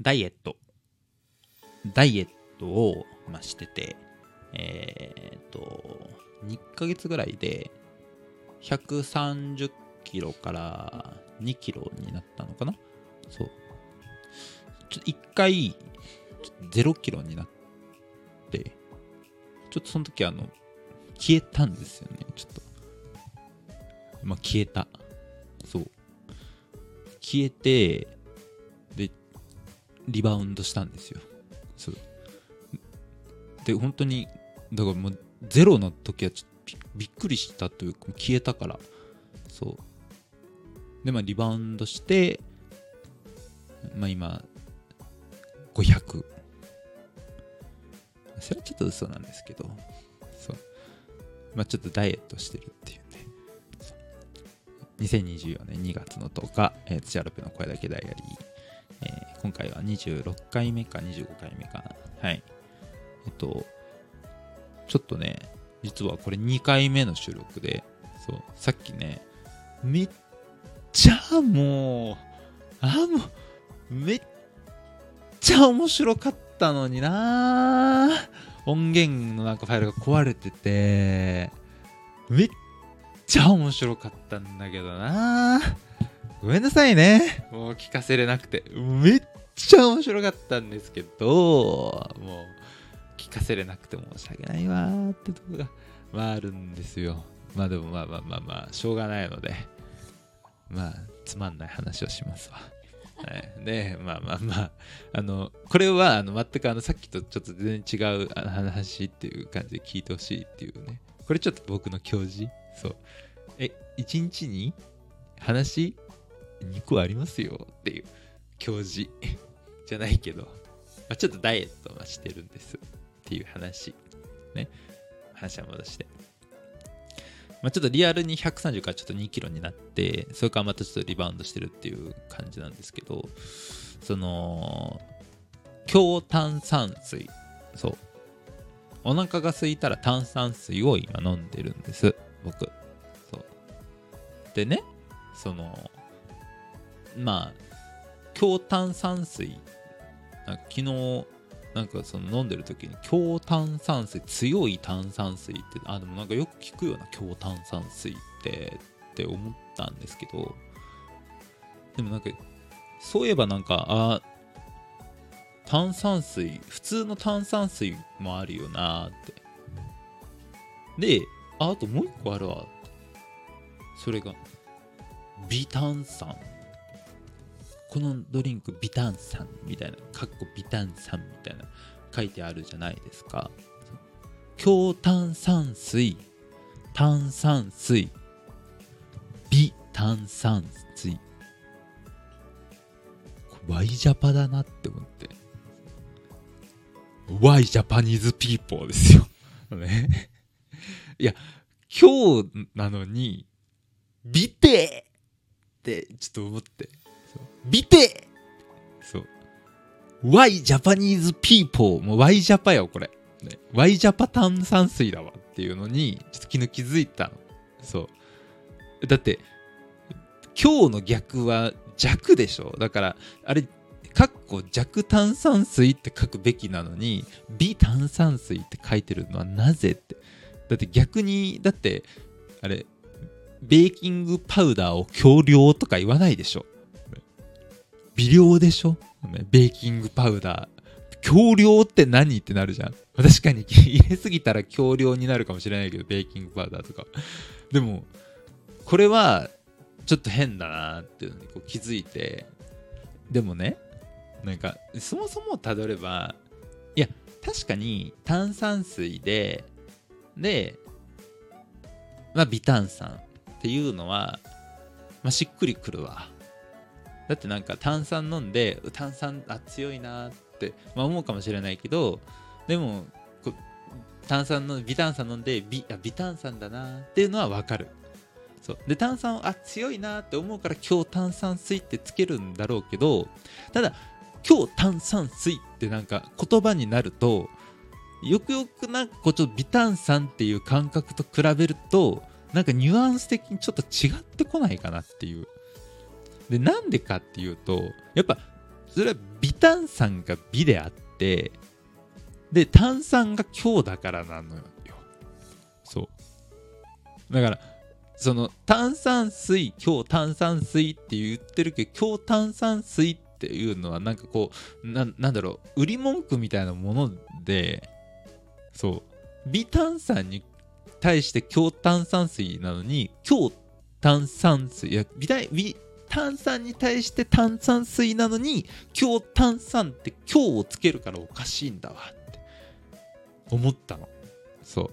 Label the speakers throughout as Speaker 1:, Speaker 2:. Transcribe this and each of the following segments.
Speaker 1: ダイエット。ダイエットを、ま、してて、えーっと、2ヶ月ぐらいで、130キロから2キロになったのかな？そう。ちょっと1回、0キロになって、ちょっとその時あの、消えたんですよね、ちょっと。まあ、消えた。そう。消えて、リバウンドしたんですよ。そう。で、本当に、だからもう、ゼロの時はちょっとびっくりしたというか、消えたから。そう。で、まあ、リバウンドして、まあ、今、500。それはちょっと嘘なんですけど、そう。まあ、ちょっとダイエットしてるっていうね。2024年2月の10日、えー、土屋ロペの声だけダイアリー。今回は26回目か25回目か。はい。えっと、ちょっとね、実はこれ2回目の収録で、そう、さっきね、めっちゃもう、あ、もう、めっちゃ面白かったのにな音源のなんかファイルが壊れてて、めっちゃ面白かったんだけどなごめんなさいね。もう聞かせれなくて。めっちゃ面白かったんですけど、もう聞かせれなくて申し訳ないわーってとこが、まああるんですよ。まあでもまあまあまあまあ、しょうがないので、まあ、つまんない話をしますわ。はい、で、まあまあまあ、あの、これは、あの、全くあの、さっきとちょっと全然違う話っていう感じで聞いてほしいっていうね。これちょっと僕の教示？そう。え、一日に？話？2個ありますよっていう教示 じゃないけど、まあ、ちょっとダイエットはしてるんですっていう話。ね。話は戻して。まあ、ちょっとリアルに130からちょっと2キロになって、それからまたちょっとリバウンドしてるっていう感じなんですけど、その、強炭酸水。そう。お腹が空いたら炭酸水を今飲んでるんです。僕。そう。でね、その、まあ、強炭酸水。昨日、なんかその飲んでる時に強炭酸水強い炭酸水ってあでもなんかよく聞くような強炭酸水ってって思ったんですけどでもなんかそういえばなんかあ炭酸水普通の炭酸水もあるよなって。でああともう一個あるわそれが微炭酸。このドリンク微炭酸みたいな、かっこ微炭酸みたいな書いてあるじゃないですか。強炭酸水、炭酸水、微炭酸水。これ Y ジャパだなって思って。 Why Japanese people ですよ。ね。いや、今日なのに、ビテってちょっと思って。ビテそう。Why Japanese people もう Why ジャパよこれ、ね、Y ジャパ炭酸水だわっていうのにちょっと昨日気づいたの。そう。だって強の逆は弱でしょ。だからあれかっこ弱炭酸水って書くべきなのに微炭酸水って書いてるのはなぜって。だって逆にだってあれベーキングパウダーを強量とか言わないでしょ。微量でしょ？ベーキングパウダー。強量って何ってなるじゃん。確かに入れすぎたら強量になるかもしれないけど、ベーキングパウダーとか。でも、これはちょっと変だなっていうのにこう気づいて、でもね、なんか、そもそもたどれば、いや、確かに炭酸水で、で、まあ、微炭酸っていうのは、まあ、しっくりくるわ。だってなんか炭酸飲んで炭酸あ強いなって、まあ、思うかもしれないけどでも炭酸の微炭酸飲んで微あ微炭酸だなっていうのは分かる。そう。で炭酸あ強いなって思うから強炭酸水ってつけるんだろうけどただ強炭酸水ってなんか言葉になるとよくよくなんかこうちょっと微炭酸っていう感覚と比べるとなんかニュアンス的にちょっと違ってこないかなっていう。でなんでかっていうとやっぱそれは微炭酸が美であってで炭酸が強だからなのよ。そう。だからその炭酸水強炭酸水って言ってるけど強炭酸水っていうのはなんかこうななんだろう売り文句みたいなものでそう。微炭酸に対して強炭酸水なのに強炭酸水いや微微炭酸に対して炭酸水なのに強炭酸って強をつけるからおかしいんだわって思ったの。そう。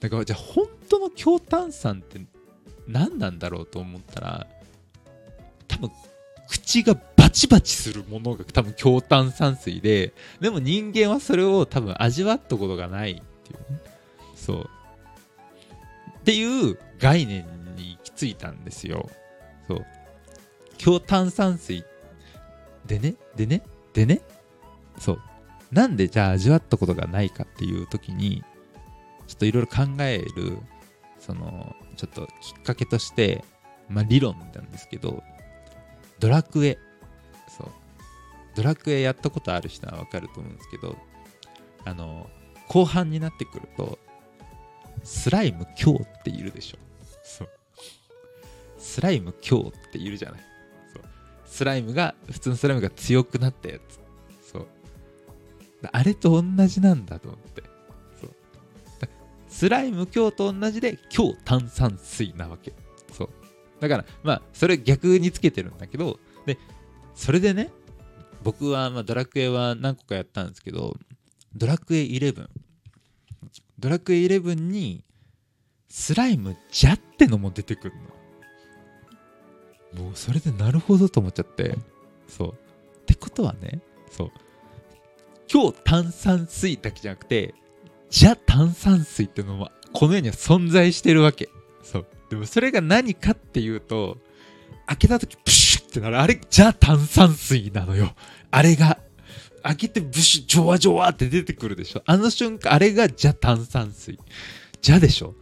Speaker 1: だからじゃあ本当の強炭酸って何なんだろうと思ったら多分口がバチバチするものが多分強炭酸水ででも人間はそれを多分味わったことがないっていうね。そう。っていう概念に行き着いたんですよ。そう。強炭酸水。でね？でね？でね？そう。なんでじゃあ味わったことがないかっていう時にちょっといろいろ考えるそのちょっときっかけとしてまあ理論なんですけどドラクエ。そう。ドラクエやったことある人はわかると思うんですけどあの後半になってくるとスライム強っているでしょ。そう。スライム強っているじゃない。スライムが普通のスライムが強くなったやつ。そう。あれと同じなんだと思って。そう。スライム強と同じで強炭酸水なわけ。そう。だからまあそれ逆につけてるんだけどでそれでね僕はまドラクエは何個かやったんですけどドラクエ11ドラクエ11にスライムジャってのも出てくるの。もうそれでなるほどと思っちゃって。そう。ってことはねそう。今日炭酸水だけじゃなくてじゃ炭酸水っていうのもこの世には存在してるわけ。そう。でもそれが何かっていうと開けた時プシュってなる。あれじゃ炭酸水なのよ。あれが開けてブシュジョワジョワって出てくるでしょ。あの瞬間あれがじゃ炭酸水。じゃでしょ。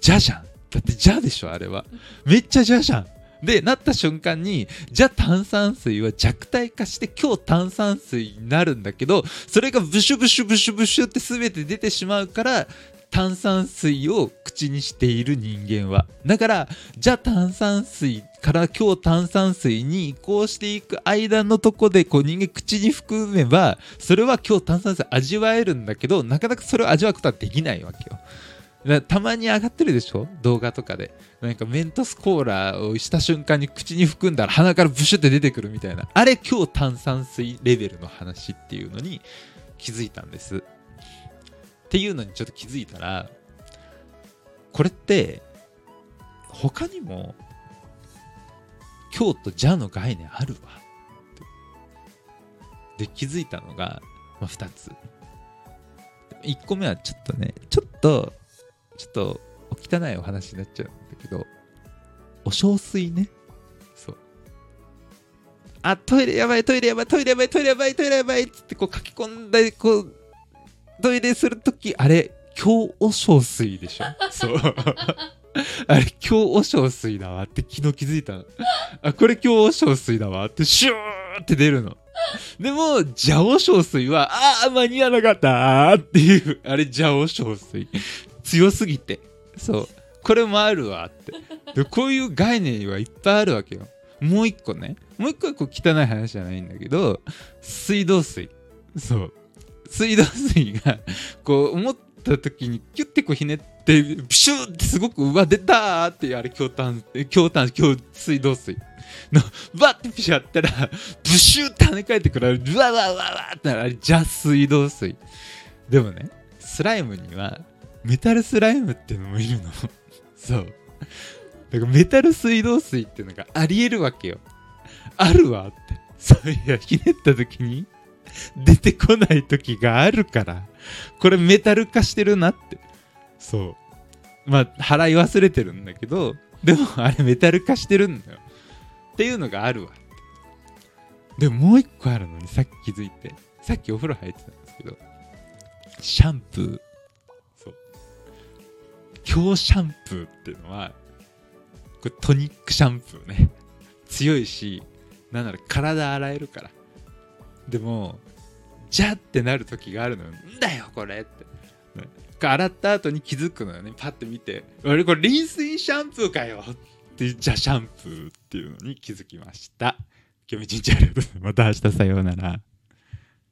Speaker 1: じゃじゃん。だってじゃでしょあれは。めっちゃじゃじゃん。でなった瞬間にじゃあ炭酸水は弱体化して今日炭酸水になるんだけどそれがブシュブシュブシュブシュって全て出てしまうから炭酸水を口にしている人間は。だからじゃあ炭酸水から今日炭酸水に移行していく間のとこでこう人間口に含めばそれは今日炭酸水味わえるんだけどなかなかそれを味わうことはできないわけよ。たまに上がってるでしょ？動画とかで。なんかメントスコーラをした瞬間に口に含んだら鼻からブシュって出てくるみたいな。あれ今日炭酸水レベルの話っていうのに気づいたんです。っていうのにちょっと気づいたらこれって他にも今日とじゃの概念あるわ。で気づいたのが、まあ、2つ。1個目はちょっとねちょっとちょっとお汚いお話になっちゃうんだけどお小水ね。そう。あトイレやばいトイレやばいトイレやばいトイレやばいトイレやばいっつってこう書き込んだりこうトイレするときあれ今日お小水でしょ。そう。あれ今日お小水だわ。って昨日気づいたの。あこれ今日お小水だわ。ってシューって出るの。でも、ジャオ小水は、ああ、間に合わなかったっていう、あれ、ジャオ小水。強すぎて。そう。これもあるわって。で、こういう概念はいっぱいあるわけよ。もう一個ね。もう一個はこう汚い話じゃないんだけど、水道水。そう。水道水が、こう、思った時に、キュッてこうひねって、プシューってすごく、うわ、出たーってあれ、強炭、強炭、強水道水。の、バッてピシュやったら、ブシューって跳ね返ってくる、うわわわわってあれ、邪水道水。でもね、スライムには、メタルスライムっていうのもいるの。そう。だからメタル水道水っていうのがありえるわけよ。あるわって。そういや、ひねった時に出てこない時があるから。これメタル化してるなって。そう。まあ、払い忘れてるんだけど、でもあれメタル化してるんだよ。っていうのがあるわ。でももう一個あるのにさっき気づいて。さっきお風呂入ってたんですけど、シャンプー。強シャンプーっていうのは、これトニックシャンプーね。強いし、なんなら体洗えるから。でもじゃってなる時があるのよんだよこれって、ね。洗った後に気づくのよね。パッて見て。俺これリンスインシャンプーかよ。ってじゃシャンプーっていうのに気づきました。今日も一日ありがとうございます。また明日さようなら。